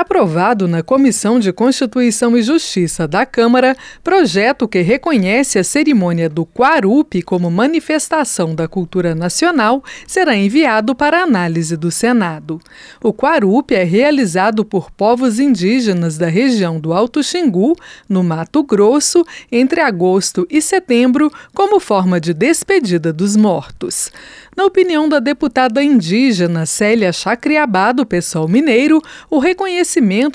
aprovado na Comissão de Constituição e Justiça da Câmara, projeto que reconhece a cerimônia do Quarupi como manifestação da cultura nacional, será enviado para análise do Senado. O Quarupi é realizado por povos indígenas da região do Alto Xingu, no Mato Grosso, entre agosto e setembro, como forma de despedida dos mortos. Na opinião da deputada indígena Célia Chacriabá, do PSOL Mineiro, o reconhecimento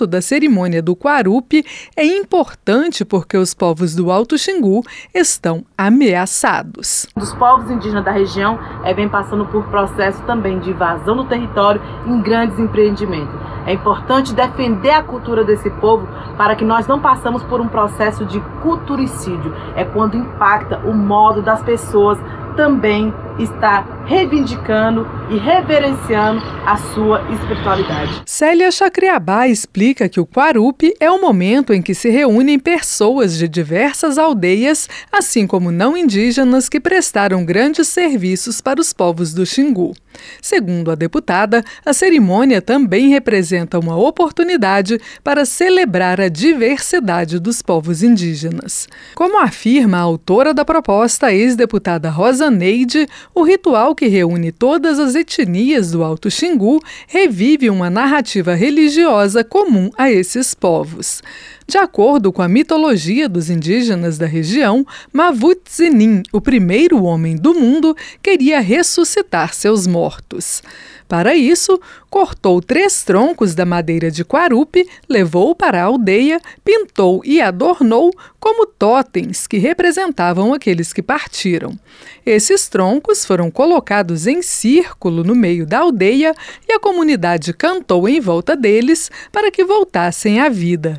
da cerimônia do Quarupi é importante porque os povos do Alto Xingu estão ameaçados. Os povos indígenas da região é, vem passando por processo também de invasão do território em grandes empreendimentos. É importante defender a cultura desse povo para que nós não passamos por um processo de culturicídio. É quando impacta o modo das pessoas também está reivindicando e reverenciando a sua espiritualidade. Célia Chacriabá explica que o Quarupi é o momento em que se reúnem pessoas de diversas aldeias, assim como não indígenas que prestaram grandes serviços para os povos do Xingu. Segundo a deputada, a cerimônia também representa uma oportunidade para celebrar a diversidade dos povos indígenas. Como afirma a autora da proposta, ex-deputada Rosa Neide, o ritual que reúne todas as etnias do Alto Xingu revive uma narrativa religiosa comum a esses povos. De acordo com a mitologia dos indígenas da região, Mavut Zinin, o primeiro homem do mundo, queria ressuscitar seus mortos. Para isso, cortou três troncos da madeira de quarupi, levou para a aldeia, pintou e adornou como totens que representavam aqueles que partiram. Esses troncos foram colocados em círculo no meio da aldeia e a comunidade cantou em volta deles para que voltassem à vida.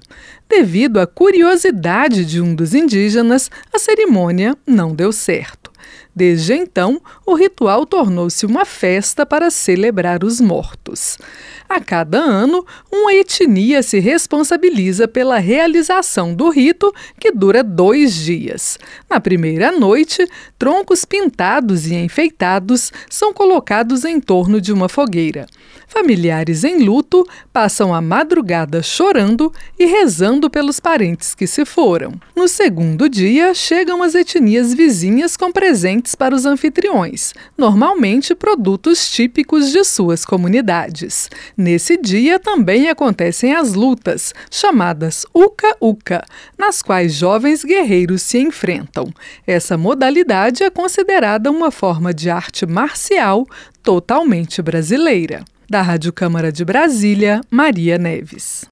Devido à curiosidade de um dos indígenas, a cerimônia não deu certo. Desde então, o ritual tornou-se uma festa para celebrar os mortos. A cada ano, uma etnia se responsabiliza pela realização do rito, que dura dois dias. Na primeira noite, troncos pintados e enfeitados são colocados em torno de uma fogueira. Familiares em luto passam a madrugada chorando e rezando pelos parentes que se foram. No segundo dia, chegam as etnias vizinhas com presentes para os anfitriões, normalmente produtos típicos de suas comunidades. Nesse dia também acontecem as lutas, chamadas Uka-Uka, nas quais jovens guerreiros se enfrentam. Essa modalidade é considerada uma forma de arte marcial totalmente brasileira. Da Rádio Câmara de Brasília, Maria Neves.